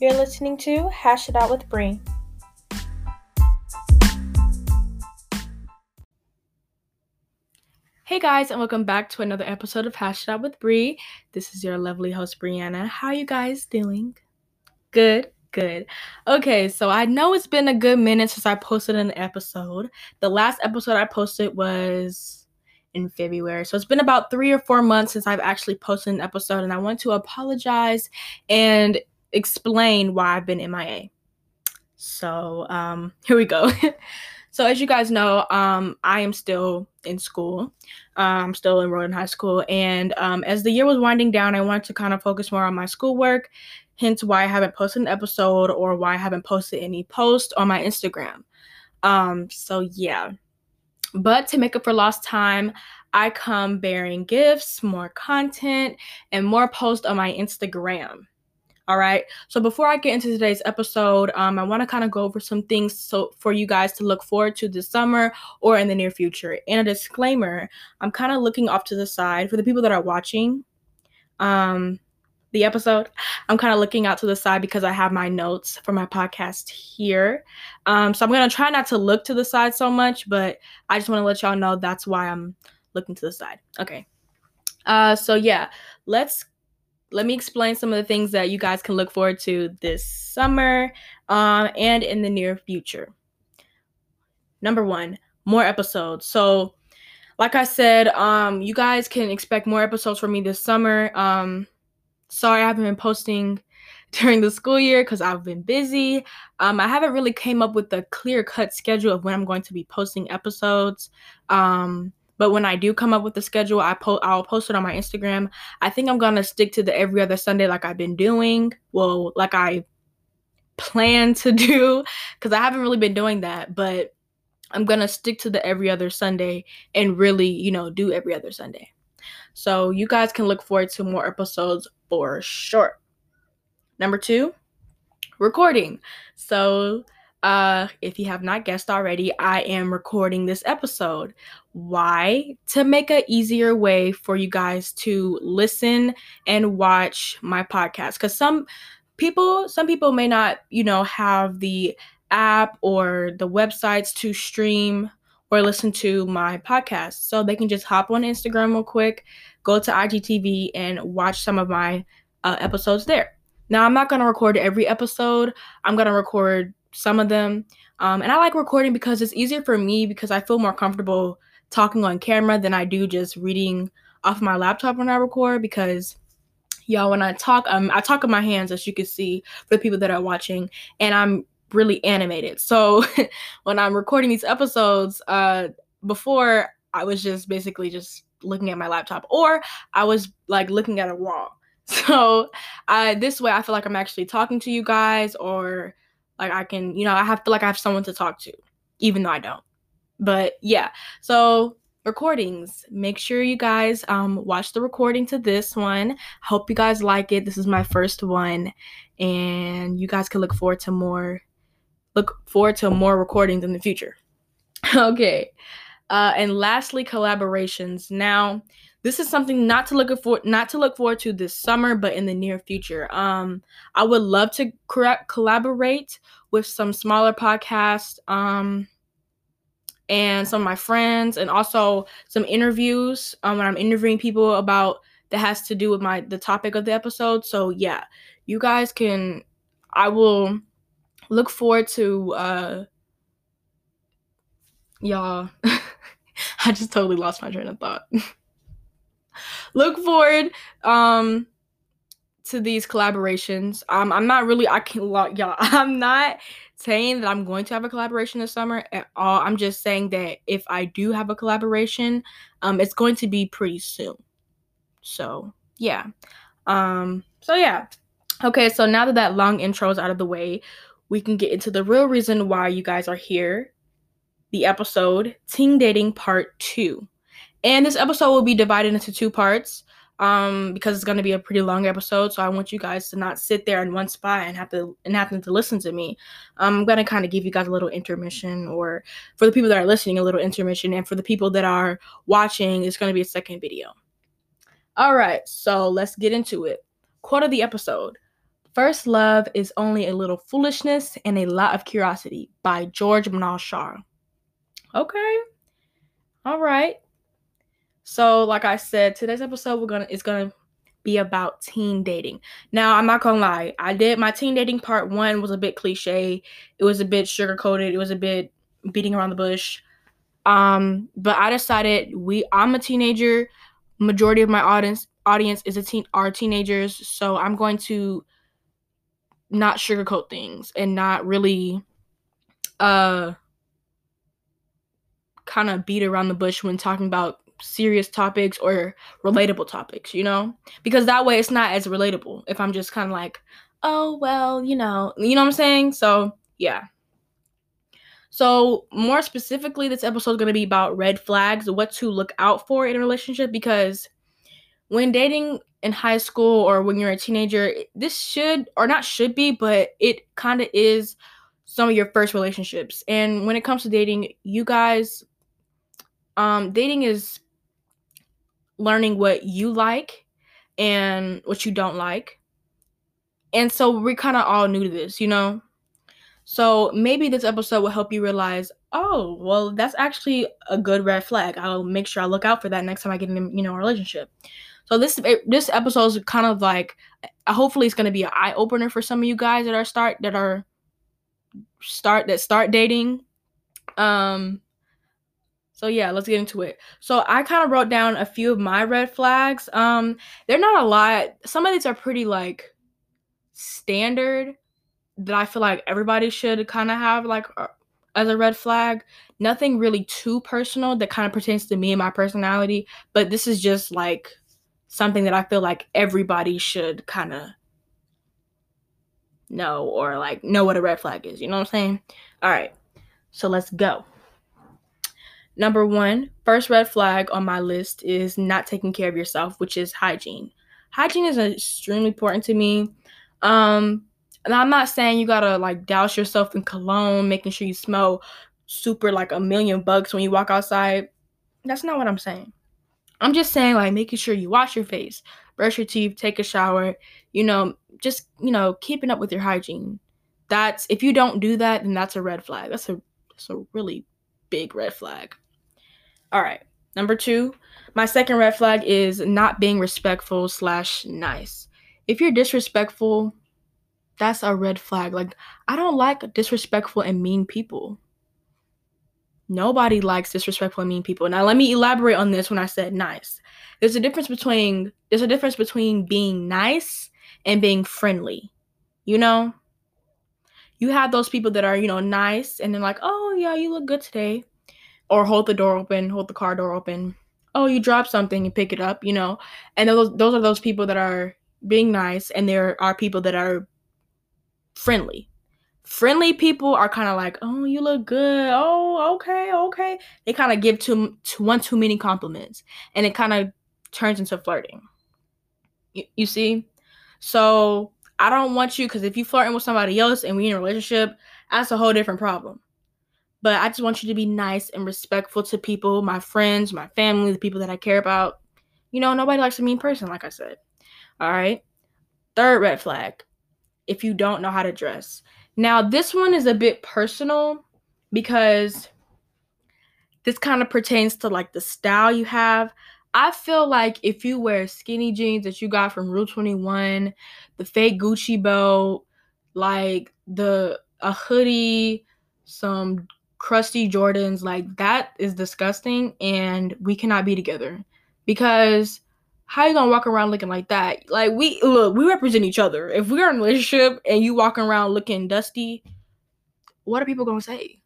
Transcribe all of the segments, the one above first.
You're listening to Hash It Out with Bree. Hey guys, and welcome back to another episode of Hash It Out with Bree. This is your lovely host Brianna. How are you guys doing? Good, good. Okay, so I know it's been a good minute since I posted an episode. The last episode I posted was in February. So it's been about three or four months since I've actually posted an episode, and I want to apologize and explain why I've been MIA. So um, here we go. so as you guys know, um, I am still in school. Uh, I'm still enrolled in high school, and um, as the year was winding down, I wanted to kind of focus more on my schoolwork. Hence, why I haven't posted an episode or why I haven't posted any post on my Instagram. Um, so yeah. But to make up for lost time, I come bearing gifts, more content, and more posts on my Instagram. All right. So before I get into today's episode, um, I want to kind of go over some things so for you guys to look forward to this summer or in the near future. And a disclaimer: I'm kind of looking off to the side for the people that are watching. Um, the episode. I'm kind of looking out to the side because I have my notes for my podcast here. Um, so I'm gonna try not to look to the side so much, but I just want to let y'all know that's why I'm looking to the side. Okay. Uh, so yeah, let's let me explain some of the things that you guys can look forward to this summer um, and in the near future. Number one, more episodes. So, like I said, um, you guys can expect more episodes from me this summer. Um, sorry, I haven't been posting during the school year because I've been busy. Um, I haven't really came up with a clear cut schedule of when I'm going to be posting episodes. Um, but when I do come up with the schedule, I po- I'll post it on my Instagram. I think I'm gonna stick to the every other Sunday like I've been doing. Well, like I plan to do, because I haven't really been doing that. But I'm gonna stick to the every other Sunday and really, you know, do every other Sunday. So you guys can look forward to more episodes for sure. Number two, recording. So uh, if you have not guessed already, I am recording this episode. Why? To make an easier way for you guys to listen and watch my podcast. Because some people, some people may not, you know, have the app or the websites to stream or listen to my podcast. So they can just hop on Instagram real quick, go to IGTV, and watch some of my uh, episodes there. Now, I'm not going to record every episode. I'm going to record some of them. Um, and I like recording because it's easier for me because I feel more comfortable talking on camera than I do just reading off my laptop when I record because y'all when I talk um I talk with my hands as you can see for the people that are watching and I'm really animated. So when I'm recording these episodes uh before I was just basically just looking at my laptop or I was like looking at a wall. So this way I feel like I'm actually talking to you guys or like I can, you know, I have to like I have someone to talk to, even though I don't. But yeah, so recordings. Make sure you guys um watch the recording to this one. Hope you guys like it. This is my first one, and you guys can look forward to more. Look forward to more recordings in the future. okay. Uh, and lastly, collaborations. Now, this is something not to look for not to look forward to this summer but in the near future. Um i would love to collaborate with some smaller podcasts um and some of my friends and also some interviews um, when i'm interviewing people about that has to do with my the topic of the episode. So yeah you guys can i will look forward to uh y'all. I just totally lost my train of thought look forward um to these collaborations. Um, I'm not really I can y'all. I'm not saying that I'm going to have a collaboration this summer at all. I'm just saying that if I do have a collaboration, um, it's going to be pretty soon. So yeah. Um, so yeah. Okay, so now that that long intro is out of the way, we can get into the real reason why you guys are here. The episode Teen Dating Part 2. And this episode will be divided into two parts um because it's going to be a pretty long episode so i want you guys to not sit there in one spot and have to and having to listen to me um, i'm going to kind of give you guys a little intermission or for the people that are listening a little intermission and for the people that are watching it's going to be a second video all right so let's get into it quote of the episode First Love is Only a Little Foolishness and a Lot of Curiosity by George Manal Shah. Okay. All right. So, like I said, today's episode we're gonna is gonna be about teen dating. Now, I'm not gonna lie, I did my teen dating part one was a bit cliche. It was a bit sugar coated. It was a bit beating around the bush. Um, but I decided we I'm a teenager. Majority of my audience audience is a teen are teenagers, so I'm going to not sugarcoat things and not really uh kind of beat around the bush when talking about serious topics or relatable topics, you know? Because that way it's not as relatable if I'm just kind of like, oh, well, you know, you know what I'm saying? So, yeah. So, more specifically, this episode is going to be about red flags, what to look out for in a relationship because when dating in high school or when you're a teenager, this should or not should be, but it kind of is some of your first relationships. And when it comes to dating, you guys um dating is learning what you like and what you don't like. And so we're kind of all new to this, you know? So maybe this episode will help you realize, oh, well, that's actually a good red flag. I'll make sure I look out for that next time I get in, you know, a relationship. So this this episode is kind of like, hopefully, it's gonna be an eye opener for some of you guys that are start that are start that start dating. Um. So yeah, let's get into it. So I kind of wrote down a few of my red flags. Um, they're not a lot. Some of these are pretty like standard that I feel like everybody should kind of have like uh, as a red flag. Nothing really too personal that kind of pertains to me and my personality, but this is just like something that I feel like everybody should kind of know or like know what a red flag is. You know what I'm saying? All right. So let's go. Number one, first red flag on my list is not taking care of yourself, which is hygiene. Hygiene is extremely important to me. Um, and I'm not saying you gotta like douse yourself in cologne, making sure you smell super like a million bucks when you walk outside. That's not what I'm saying. I'm just saying like making sure you wash your face, brush your teeth, take a shower, you know, just, you know, keeping up with your hygiene. That's if you don't do that, then that's a red flag. That's a that's a really big red flag. All right. Number two, my second red flag is not being respectful slash nice. If you're disrespectful, that's a red flag. Like, I don't like disrespectful and mean people. Nobody likes disrespectful and mean people. Now, let me elaborate on this when I said nice. There's a difference between there's a difference between being nice and being friendly. You know? You have those people that are, you know, nice and then like, "Oh, yeah, you look good today." Or hold the door open, hold the car door open. Oh, you drop something you pick it up, you know? And those those are those people that are being nice and there are people that are friendly. Friendly people are kind of like, "Oh, you look good. Oh, okay, okay." They kind of give too, too one too many compliments, and it kind of turns into flirting. You, you see? So I don't want you because if you flirting with somebody else and we in a relationship, that's a whole different problem. But I just want you to be nice and respectful to people, my friends, my family, the people that I care about. You know, nobody likes a mean person, like I said. All right. Third red flag if you don't know how to dress. Now, this one is a bit personal because this kind of pertains to like the style you have. I feel like if you wear skinny jeans that you got from Rue21, the fake Gucci belt, like the a hoodie, some crusty Jordans, like that is disgusting and we cannot be together because how you gonna walk around looking like that? Like we look, we represent each other. If we're in a relationship and you walking around looking dusty, what are people gonna say?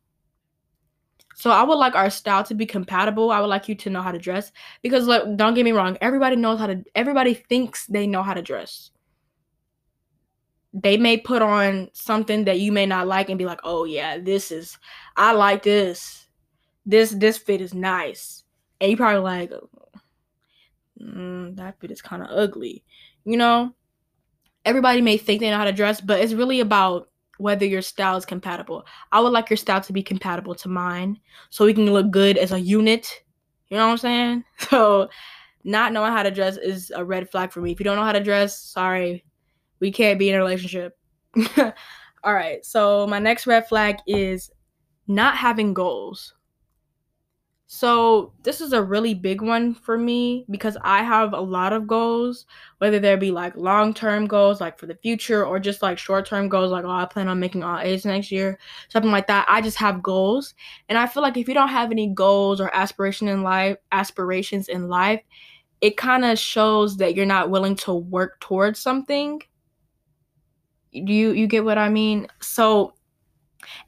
So I would like our style to be compatible. I would like you to know how to dress because like don't get me wrong, everybody knows how to everybody thinks they know how to dress. They may put on something that you may not like and be like, "Oh yeah, this is I like this. This this fit is nice." And you probably like, mm, that fit is kind of ugly. You know, everybody may think they know how to dress, but it's really about whether your style is compatible. I would like your style to be compatible to mine so we can look good as a unit. You know what I'm saying? So, not knowing how to dress is a red flag for me. If you don't know how to dress, sorry. We can't be in a relationship. All right. So my next red flag is not having goals. So, this is a really big one for me because I have a lot of goals, whether there be like long term goals, like for the future, or just like short term goals, like, oh, I plan on making all A's next year, something like that. I just have goals. And I feel like if you don't have any goals or aspiration in life, aspirations in life, it kind of shows that you're not willing to work towards something. Do you you get what I mean? So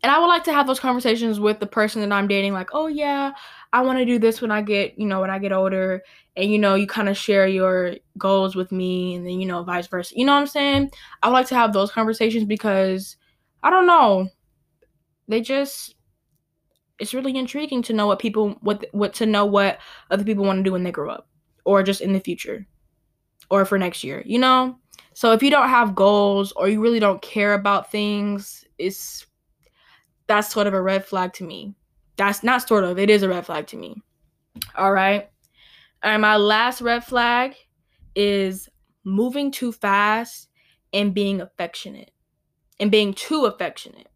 and I would like to have those conversations with the person that I'm dating, like, oh yeah, I want to do this when I get, you know, when I get older. And, you know, you kind of share your goals with me and then, you know, vice versa. You know what I'm saying? I would like to have those conversations because I don't know. They just, it's really intriguing to know what people, what, what, to know what other people want to do when they grow up or just in the future or for next year, you know? So if you don't have goals or you really don't care about things, it's that's sort of a red flag to me. That's not sort of, it is a red flag to me. All right. And my last red flag is moving too fast and being affectionate and being too affectionate.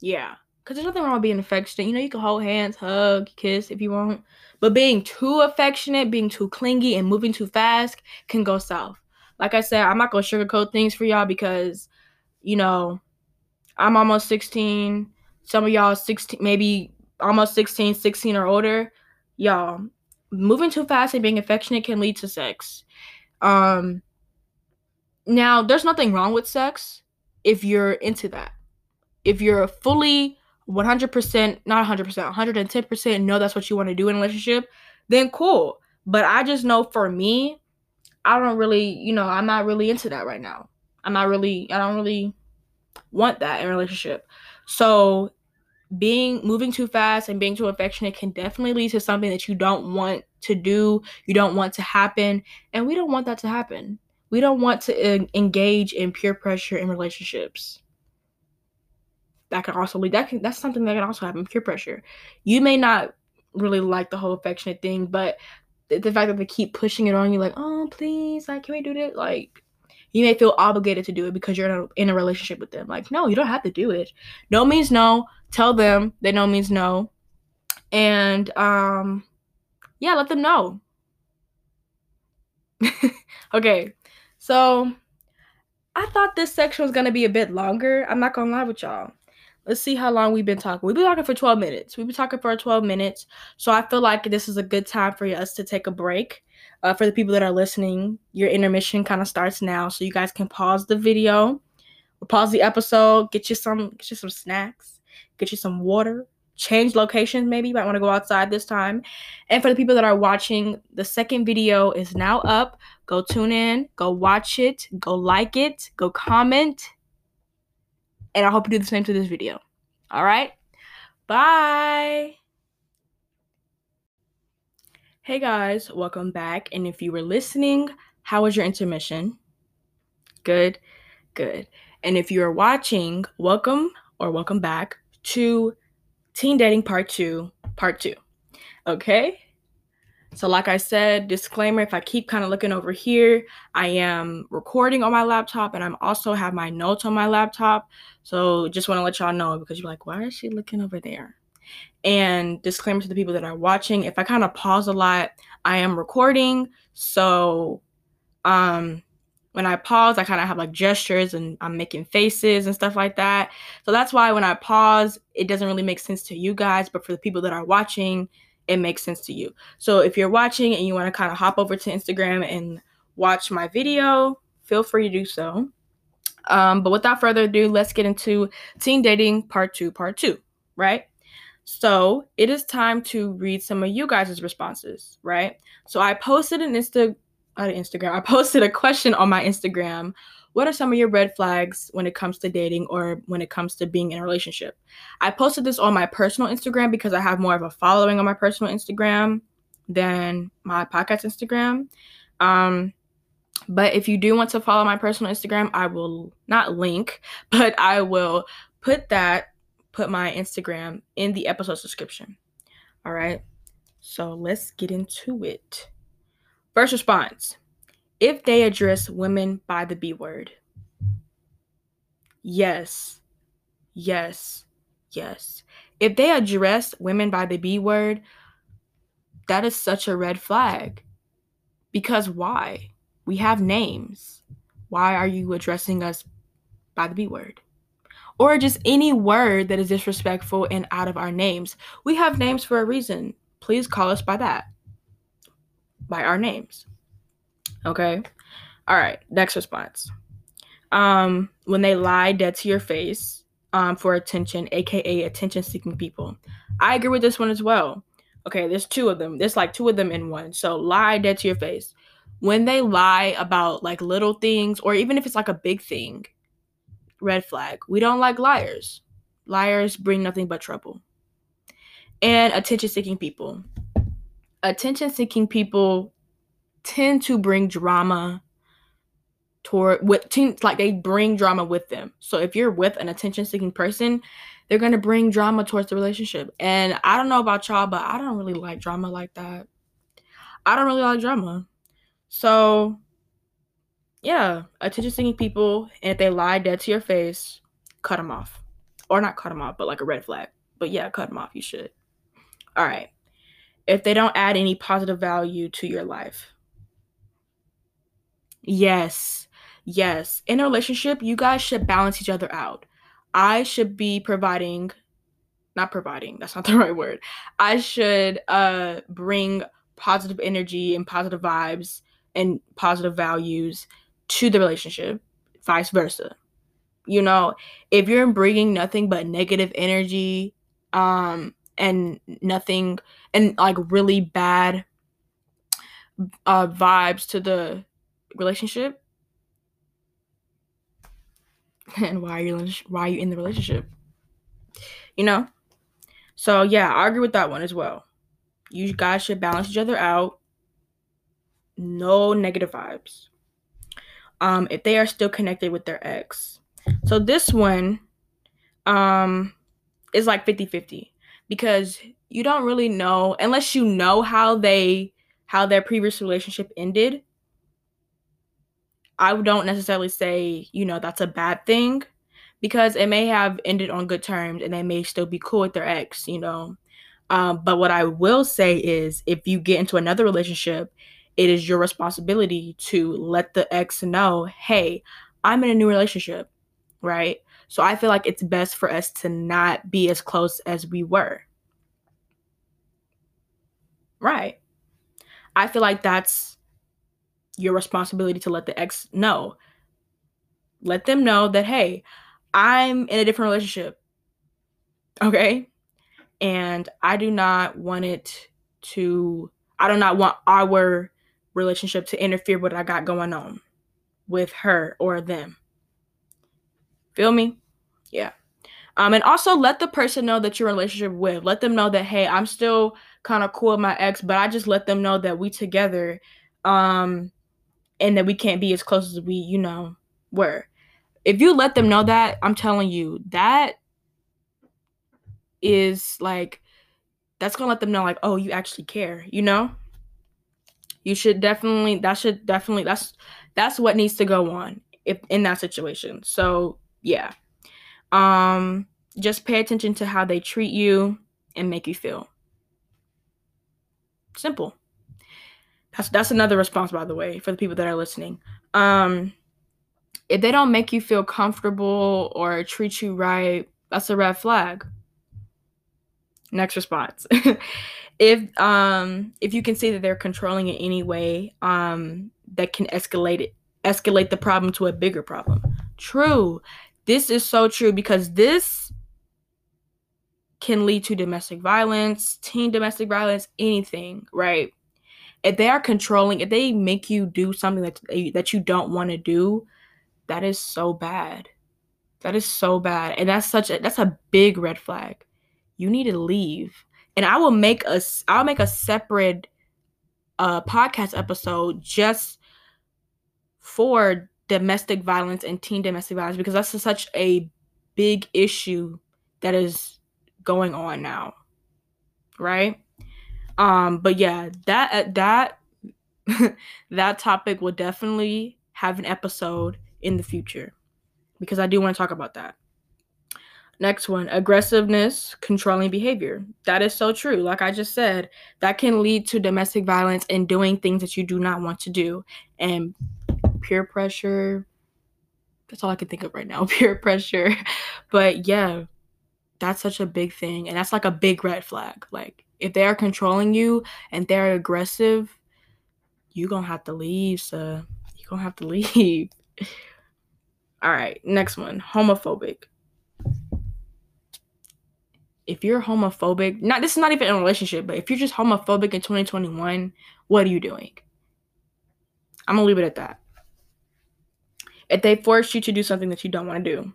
Yeah. Because there's nothing wrong with being affectionate. You know, you can hold hands, hug, kiss if you want. But being too affectionate, being too clingy, and moving too fast can go south. Like I said, I'm not to sugarcoat things for y'all because, you know, I'm almost 16. Some of y'all 16, maybe almost 16, 16 or older. Y'all, moving too fast and being affectionate can lead to sex. Um, now, there's nothing wrong with sex if you're into that. If you're fully 100%, not 100%, 110% know that's what you want to do in a relationship, then cool. But I just know for me, I don't really, you know, I'm not really into that right now. I'm not really, I don't really want that in a relationship. So being moving too fast and being too affectionate can definitely lead to something that you don't want to do, you don't want to happen, and we don't want that to happen. We don't want to engage in peer pressure in relationships. That can also lead that can that's something that can also happen peer pressure. You may not really like the whole affectionate thing, but the, the fact that they keep pushing it on you like, "Oh, please, like can we do this?" like you may feel obligated to do it because you're in a, in a relationship with them. Like, no, you don't have to do it. No means no. Tell them that no means no. And um yeah, let them know. okay. So I thought this section was gonna be a bit longer. I'm not gonna lie with y'all. Let's see how long we've been talking. We've been talking for 12 minutes. We've been talking for 12 minutes. So I feel like this is a good time for us to take a break. Uh, for the people that are listening, your intermission kind of starts now, so you guys can pause the video, pause the episode, get you some, get you some snacks, get you some water, change locations. Maybe you might want to go outside this time. And for the people that are watching, the second video is now up. Go tune in, go watch it, go like it, go comment, and I hope you do the same to this video. All right, bye. Hey guys, welcome back. And if you were listening, how was your intermission? Good, good. And if you are watching, welcome or welcome back to Teen Dating Part 2, Part 2. Okay? So, like I said, disclaimer if I keep kind of looking over here, I am recording on my laptop and I'm also have my notes on my laptop. So, just want to let y'all know because you're like, why is she looking over there? And disclaimer to the people that are watching, if I kind of pause a lot, I am recording. So um when I pause, I kind of have like gestures and I'm making faces and stuff like that. So that's why when I pause, it doesn't really make sense to you guys, but for the people that are watching, it makes sense to you. So if you're watching and you want to kind of hop over to Instagram and watch my video, feel free to do so. Um, but without further ado, let's get into teen dating part two, part two, right? So it is time to read some of you guys' responses, right? So I posted an Insta on Instagram. I posted a question on my Instagram. What are some of your red flags when it comes to dating or when it comes to being in a relationship? I posted this on my personal Instagram because I have more of a following on my personal Instagram than my podcast Instagram. Um, but if you do want to follow my personal Instagram, I will not link, but I will put that put my Instagram in the episode description. All right. So let's get into it. First response if they address women by the B word. Yes. Yes. Yes. If they address women by the B word, that is such a red flag. Because why? We have names. Why are you addressing us by the B word? Or just any word that is disrespectful and out of our names. We have names for a reason. Please call us by that. By our names. Okay? All right, next response. Um, when they lie dead to your face um, for attention, aka attention seeking people. I agree with this one as well. Okay, there's two of them. There's like two of them in one. So lie dead to your face. When they lie about like little things, or even if it's like a big thing, red flag. We don't like liars. Liars bring nothing but trouble. And attention seeking people. Attention seeking people tend to bring drama toward with teens like they bring drama with them. So if you're with an attention seeking person, they're gonna bring drama towards the relationship. And I don't know about y'all, but I don't really like drama like that. I don't really like drama. So yeah, attention seeking people, and if they lie dead to your face, cut them off. Or not cut them off, but like a red flag. But yeah, cut them off. You should. All right. If they don't add any positive value to your life. Yes. Yes. In a relationship, you guys should balance each other out. I should be providing not providing, that's not the right word. I should uh bring positive energy and positive vibes and positive values to the relationship, vice versa. You know, if you're bringing nothing but negative energy um and nothing and like really bad uh vibes to the relationship? And why are you why are you in the relationship? You know? So yeah i agree with that one as well. You guys should balance each other out. No negative vibes. Um if they are still connected with their ex. So this one um is like 50-50 because you don't really know unless you know how they how their previous relationship ended I don't necessarily say, you know, that's a bad thing because it may have ended on good terms and they may still be cool with their ex, you know. Um, but what I will say is if you get into another relationship, it is your responsibility to let the ex know, hey, I'm in a new relationship, right? So I feel like it's best for us to not be as close as we were. Right. I feel like that's your responsibility to let the ex know. Let them know that, hey, I'm in a different relationship. Okay. And I do not want it to, I do not want our relationship to interfere with what I got going on with her or them. Feel me? Yeah. Um, and also let the person know that you're in a relationship with. Let them know that, hey, I'm still kind of cool with my ex, but I just let them know that we together. Um, and that we can't be as close as we, you know, were. If you let them know that, I'm telling you, that is like that's gonna let them know like, oh, you actually care, you know? You should definitely that should definitely that's that's what needs to go on if in that situation. So yeah. Um just pay attention to how they treat you and make you feel. Simple. That's that's another response, by the way, for the people that are listening. Um, if they don't make you feel comfortable or treat you right, that's a red flag. Next response. if um if you can see that they're controlling in any way um that can escalate it escalate the problem to a bigger problem. True. This is so true because this can lead to domestic violence, teen domestic violence, anything, right? If they are controlling, if they make you do something that that you don't want to do, that is so bad. That is so bad, and that's such a that's a big red flag. You need to leave, and I will make a I'll make a separate uh podcast episode just for domestic violence and teen domestic violence because that's such a big issue that is going on now, right? Um, but yeah, that uh, that that topic will definitely have an episode in the future because I do want to talk about that. Next one aggressiveness, controlling behavior. That is so true. Like I just said, that can lead to domestic violence and doing things that you do not want to do. And peer pressure, that's all I can think of right now peer pressure. But yeah, that's such a big thing. And that's like a big red flag. Like if they are controlling you and they're aggressive, you're to have to leave, so You're to have to leave. All right, next one homophobic if you're homophobic, not this is not even a relationship, but if you're just homophobic in 2021, what are you doing? I'm gonna leave it at that. If they force you to do something that you don't want to do,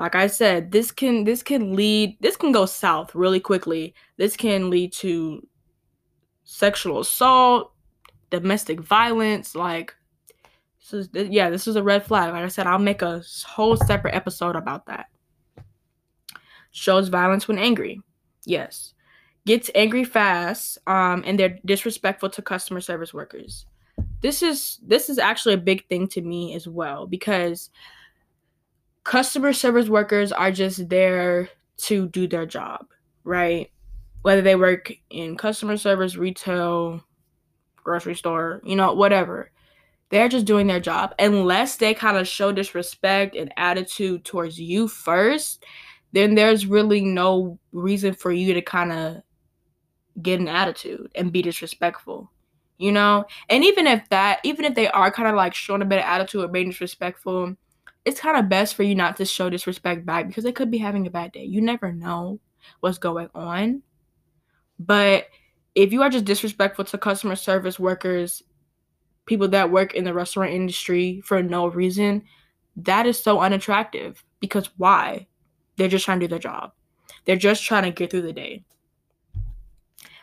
like I said, this can this can lead this can go south really quickly. This can lead to sexual assault, domestic violence, like this is yeah, this is a red flag. Like I said, I'll make a whole separate episode about that shows violence when angry. Yes. Gets angry fast, um, and they're disrespectful to customer service workers. This is this is actually a big thing to me as well because customer service workers are just there to do their job, right? Whether they work in customer service, retail, grocery store, you know, whatever. They're just doing their job. Unless they kind of show disrespect and attitude towards you first, then there's really no reason for you to kind of get an attitude and be disrespectful you know and even if that even if they are kind of like showing a bit of attitude or being disrespectful it's kind of best for you not to show disrespect back because they could be having a bad day you never know what's going on but if you are just disrespectful to customer service workers people that work in the restaurant industry for no reason that is so unattractive because why they're just trying to do their job. They're just trying to get through the day.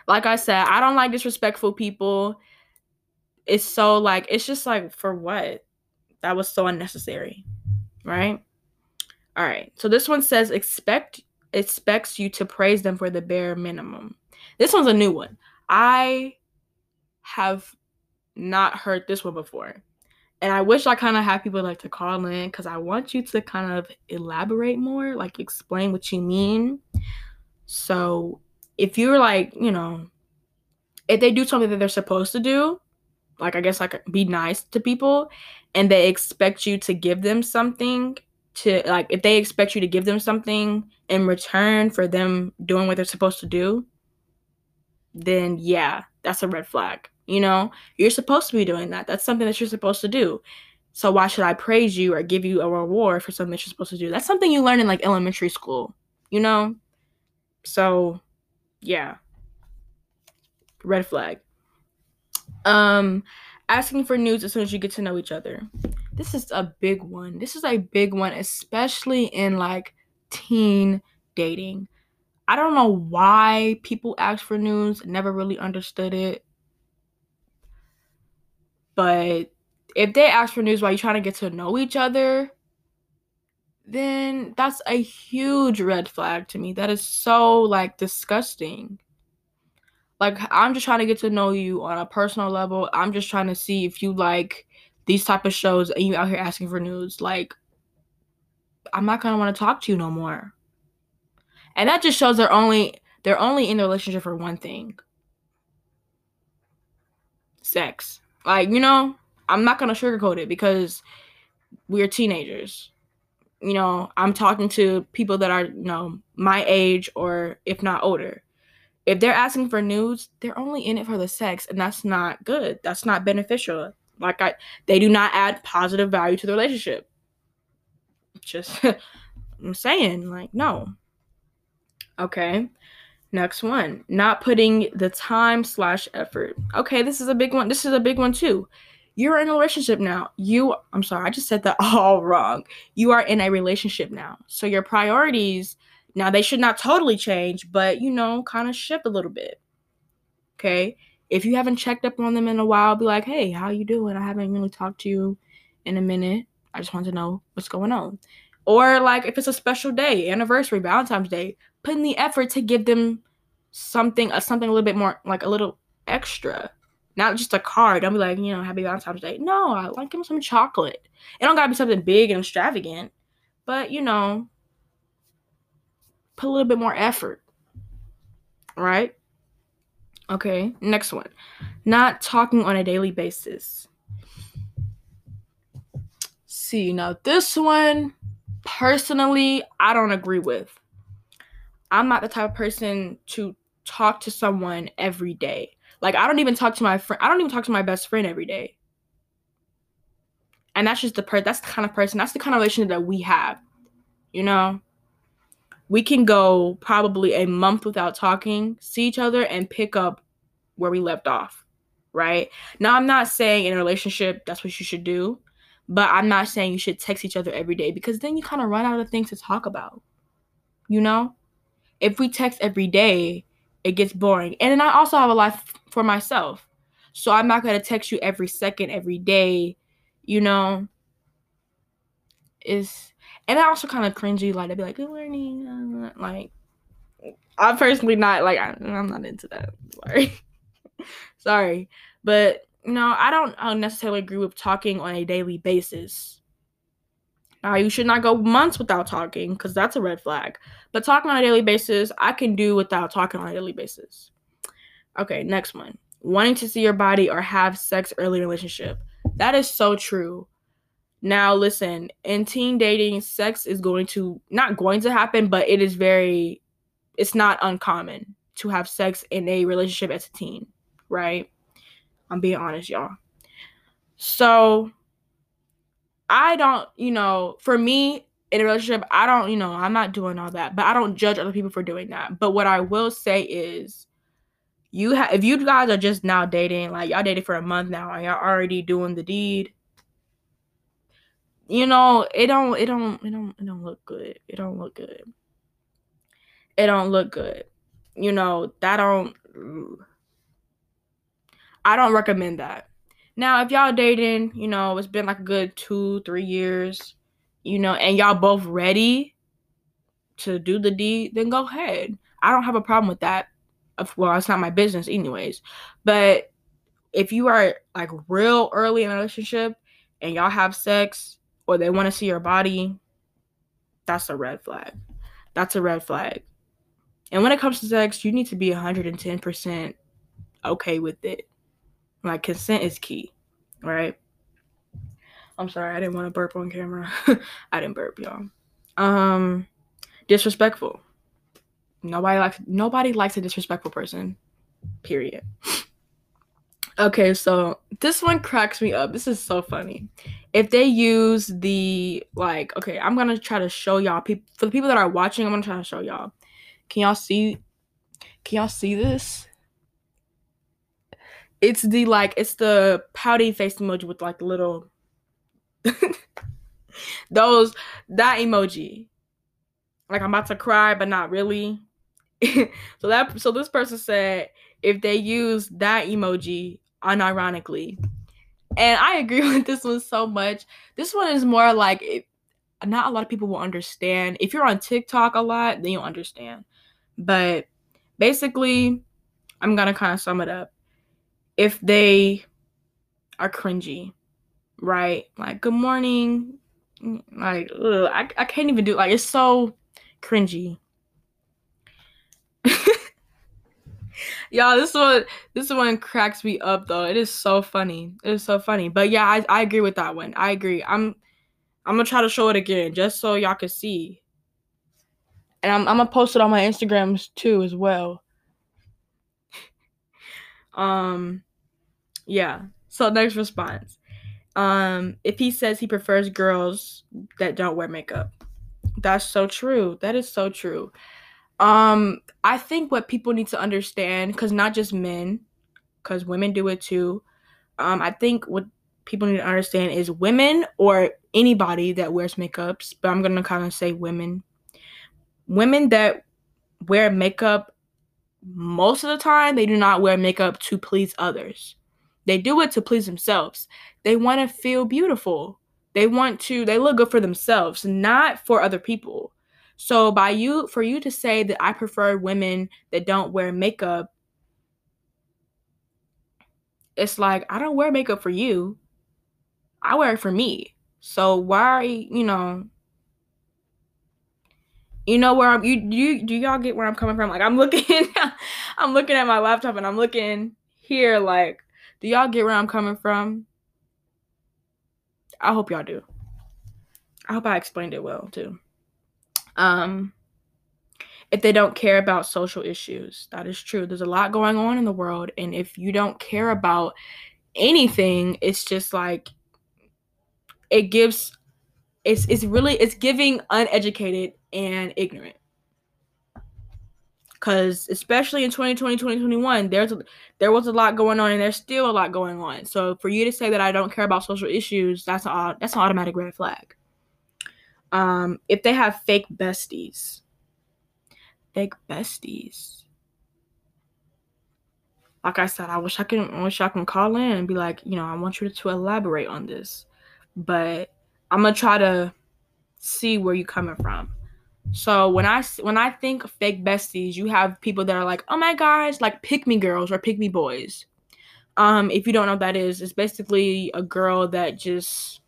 Like I said, I don't like disrespectful people. It's so like it's just like for what? That was so unnecessary. Right? All right. So this one says expect expects you to praise them for the bare minimum. This one's a new one. I have not heard this one before and I wish I kind of had people like to call in because I want you to kind of elaborate more, like explain what you mean. So if you're like, you know, if they do something that they're supposed to do, like I guess like be nice to people, and they expect you to give them something to like if they expect you to give them something in return for them doing what they're supposed to do, then yeah, that's a red flag. You know, you're supposed to be doing that. That's something that you're supposed to do. So why should I praise you or give you a reward for something that you're supposed to do? That's something you learn in like elementary school, you know? So, yeah. Red flag. Um asking for news as soon as you get to know each other. This is a big one. This is a big one especially in like teen dating. I don't know why people ask for news. Never really understood it. But if they ask for news while you're trying to get to know each other, then that's a huge red flag to me. That is so like disgusting. Like I'm just trying to get to know you on a personal level. I'm just trying to see if you like these type of shows and you out here asking for news. Like I'm not gonna want to talk to you no more. And that just shows they're only they're only in the relationship for one thing. Sex. Like, you know, I'm not to sugarcoat it because we're teenagers. You know, I'm talking to people that are, you know, my age or if not older. If they're asking for nudes, they're only in it for the sex and that's not good. That's not beneficial. Like I they do not add positive value to the relationship. Just I'm saying like no. Okay. Next one, not putting the time slash effort. Okay, this is a big one. This is a big one too. You're in a relationship now. You, I'm sorry, I just said that all wrong. You are in a relationship now. So your priorities, now they should not totally change, but you know, kind of shift a little bit. Okay. If you haven't checked up on them in a while, be like, hey, how you doing? I haven't really talked to you in a minute. I just want to know what's going on. Or like if it's a special day, anniversary, Valentine's Day, put in the effort to give them something, something a little bit more, like a little extra, Not just a card. Don't be like, you know, happy Valentine's Day. No, I like him some chocolate. It don't gotta be something big and extravagant, but you know, put a little bit more effort. Right? Okay, next one. Not talking on a daily basis. See, now this one, personally, I don't agree with. I'm not the type of person to talk to someone every day. Like I don't even talk to my friend. I don't even talk to my best friend every day. And that's just the per. That's the kind of person. That's the kind of relationship that we have. You know, we can go probably a month without talking, see each other, and pick up where we left off. Right now, I'm not saying in a relationship that's what you should do, but I'm not saying you should text each other every day because then you kind of run out of things to talk about. You know, if we text every day, it gets boring. And then I also have a life for myself. So I'm not going to text you every second, every day, you know. Is and I also kind of cringy, like I'd be like, "Good morning," like I'm personally not like I, am not into that. Sorry, sorry, but no, I don't, I don't necessarily agree with talking on a daily basis. Now, you should not go months without talking because that's a red flag. But talking on a daily basis, I can do without talking on a daily basis. Okay, next one. Wanting to see your body or have sex early relationship. That is so true. Now, listen, in teen dating, sex is going to, not going to happen, but it is very, it's not uncommon to have sex in a relationship as a teen, right? I'm being honest, y'all. So, I don't, you know, for me in a relationship, I don't, you know, I'm not doing all that, but I don't judge other people for doing that. But what I will say is, you have if you guys are just now dating, like y'all dated for a month now, and y'all already doing the deed, you know, it don't, it don't, it don't, it don't look good. It don't look good. It don't look good. You know, that don't. I don't recommend that. Now, if y'all dating, you know, it's been like a good two, three years, you know, and y'all both ready to do the deed, then go ahead. I don't have a problem with that. Well, it's not my business, anyways. But if you are like real early in a relationship and y'all have sex or they want to see your body, that's a red flag. That's a red flag. And when it comes to sex, you need to be 110% okay with it. Like consent is key, right? I'm sorry, I didn't want to burp on camera. I didn't burp, y'all. Um, disrespectful. Nobody likes nobody likes a disrespectful person. Period. Okay, so this one cracks me up. This is so funny. If they use the like, okay, I'm gonna try to show y'all people for the people that are watching. I'm gonna try to show y'all. Can y'all see? Can y'all see this? It's the like it's the pouty face emoji with like little those that emoji. Like I'm about to cry, but not really. so that so this person said if they use that emoji unironically. And I agree with this one so much. This one is more like it, not a lot of people will understand. If you're on TikTok a lot, then you'll understand. But basically, I'm gonna kind of sum it up if they are cringy, right? Like, good morning. Like, ugh, I, I can't even do like it's so cringy. Y'all, this one this one cracks me up though. It is so funny. It is so funny. But yeah, I, I agree with that one. I agree. I'm I'm gonna try to show it again just so y'all can see. And I'm I'm gonna post it on my Instagrams too as well. um yeah. So next response. Um, if he says he prefers girls that don't wear makeup. That's so true. That is so true. Um, I think what people need to understand, because not just men, because women do it too. Um, I think what people need to understand is women or anybody that wears makeups, but I'm gonna kind of say women. Women that wear makeup most of the time, they do not wear makeup to please others. They do it to please themselves. They want to feel beautiful. They want to, they look good for themselves, not for other people. So by you for you to say that I prefer women that don't wear makeup it's like I don't wear makeup for you. I wear it for me. So why, you know, you know where I'm you you do y'all get where I'm coming from? Like I'm looking I'm looking at my laptop and I'm looking here like do y'all get where I'm coming from? I hope y'all do. I hope I explained it well too. Um if they don't care about social issues. That is true. There's a lot going on in the world and if you don't care about anything, it's just like it gives it's it's really it's giving uneducated and ignorant because especially in 2020 2021 there's a, there was a lot going on and there's still a lot going on so for you to say that i don't care about social issues that's a that's an automatic red flag um if they have fake besties. Fake besties. Like i said i wish i can wish i can call in and be like you know i want you to elaborate on this. But i'm gonna try to see where you're coming from. So when I when I think fake besties, you have people that are like, "Oh my gosh, like pick me girls or pick me boys." Um, if you don't know what that is, it's basically a girl that just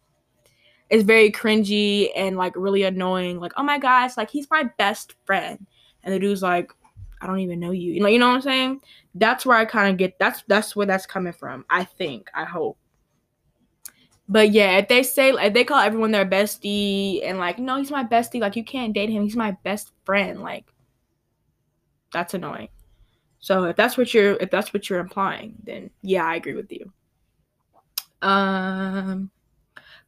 is very cringy and like really annoying. Like, "Oh my gosh, like he's my best friend," and the dude's like, "I don't even know you." You know, you know what I'm saying? That's where I kind of get. That's that's where that's coming from. I think. I hope. But yeah, if they say if they call everyone their bestie and like, no, he's my bestie, like you can't date him, he's my best friend, like that's annoying. So if that's what you're if that's what you're implying, then yeah, I agree with you. Um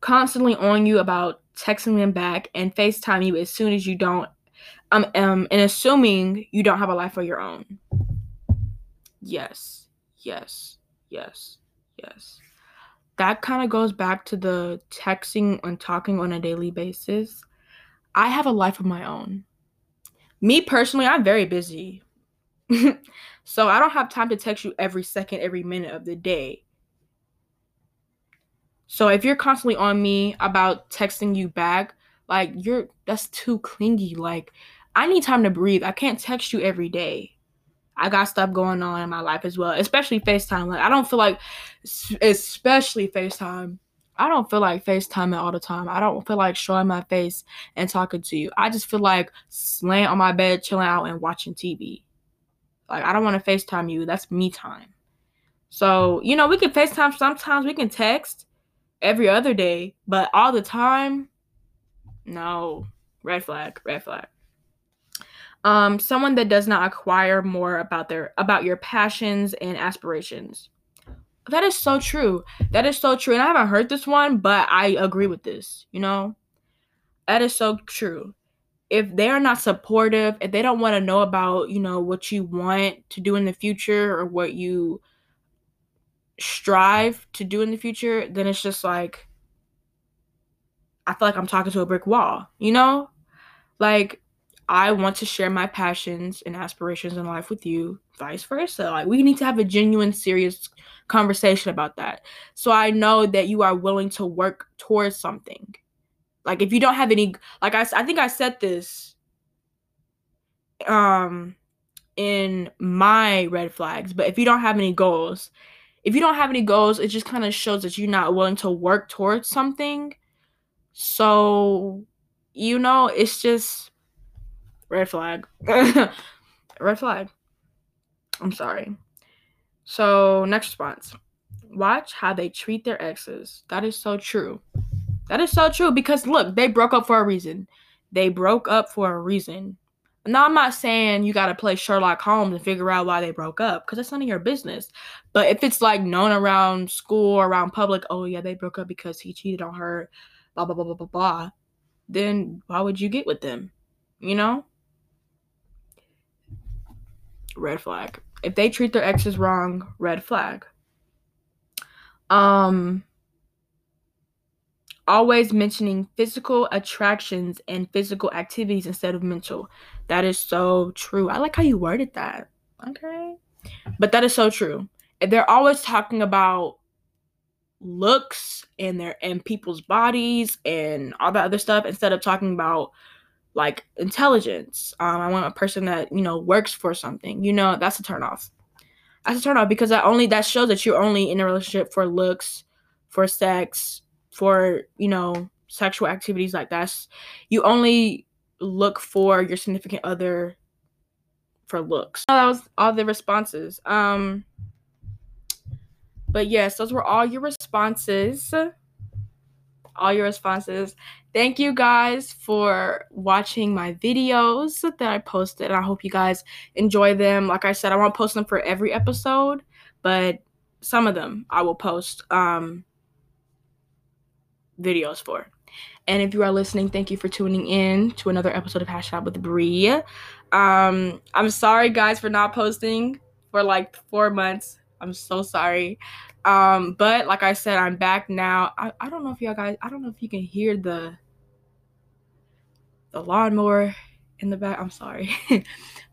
constantly on you about texting them back and FaceTime you as soon as you don't um um and assuming you don't have a life of your own. Yes. Yes. Yes. Yes that kind of goes back to the texting and talking on a daily basis. I have a life of my own. Me personally, I'm very busy. so I don't have time to text you every second, every minute of the day. So if you're constantly on me about texting you back, like you're that's too clingy. Like I need time to breathe. I can't text you every day. I got stuff going on in my life as well, especially FaceTime. Like I don't feel like, especially FaceTime. I don't feel like FaceTime all the time. I don't feel like showing my face and talking to you. I just feel like laying on my bed, chilling out, and watching TV. Like I don't want to FaceTime you. That's me time. So you know we can FaceTime sometimes. We can text every other day, but all the time, no. Red flag. Red flag um, someone that does not acquire more about their about your passions and aspirations. That is so true. That is so true. And I haven't heard this one, but I agree with this. You know, that is so true. If they are not supportive, if they don't want to know about, you know, what you want to do in the future or what you strive to do in the future, then it's just like I feel like I'm talking to a brick wall, you know? Like I want to share my passions and aspirations in life with you, vice versa. Like we need to have a genuine, serious conversation about that. So I know that you are willing to work towards something. Like if you don't have any like I I think I said this um in my red flags, but if you don't have any goals, if you don't have any goals, it just kind of shows that you're not willing to work towards something. So, you know, it's just Red flag. Red flag. I'm sorry. So, next response. Watch how they treat their exes. That is so true. That is so true because look, they broke up for a reason. They broke up for a reason. Now, I'm not saying you got to play Sherlock Holmes and figure out why they broke up because that's none of your business. But if it's like known around school, around public, oh, yeah, they broke up because he cheated on her, blah, blah, blah, blah, blah, blah, then why would you get with them? You know? red flag. If they treat their exes wrong, red flag. Um always mentioning physical attractions and physical activities instead of mental. That is so true. I like how you worded that. Okay. But that is so true. They're always talking about looks and their and people's bodies and all that other stuff instead of talking about like intelligence. Um, I want a person that you know works for something. You know, that's a turn off. That's a turn off because that only that shows that you're only in a relationship for looks, for sex, for you know sexual activities like that. You only look for your significant other for looks. that was all the responses. Um, but yes, those were all your responses. All your responses. Thank you guys for watching my videos that I posted. I hope you guys enjoy them. Like I said, I won't post them for every episode, but some of them I will post um, videos for. And if you are listening, thank you for tuning in to another episode of Hashtag with Bree. Um, I'm sorry, guys, for not posting for like four months. I'm so sorry. Um, but like I said, I'm back now. I, I don't know if y'all guys, I don't know if you can hear the the lawnmower in the back. I'm sorry.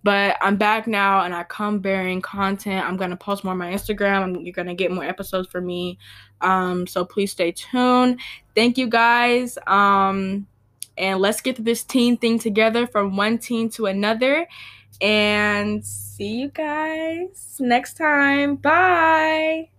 but I'm back now and I come bearing content. I'm gonna post more on my Instagram. you're gonna get more episodes for me. Um, so please stay tuned. Thank you guys. Um, and let's get this teen thing together from one teen to another. And see you guys next time. Bye.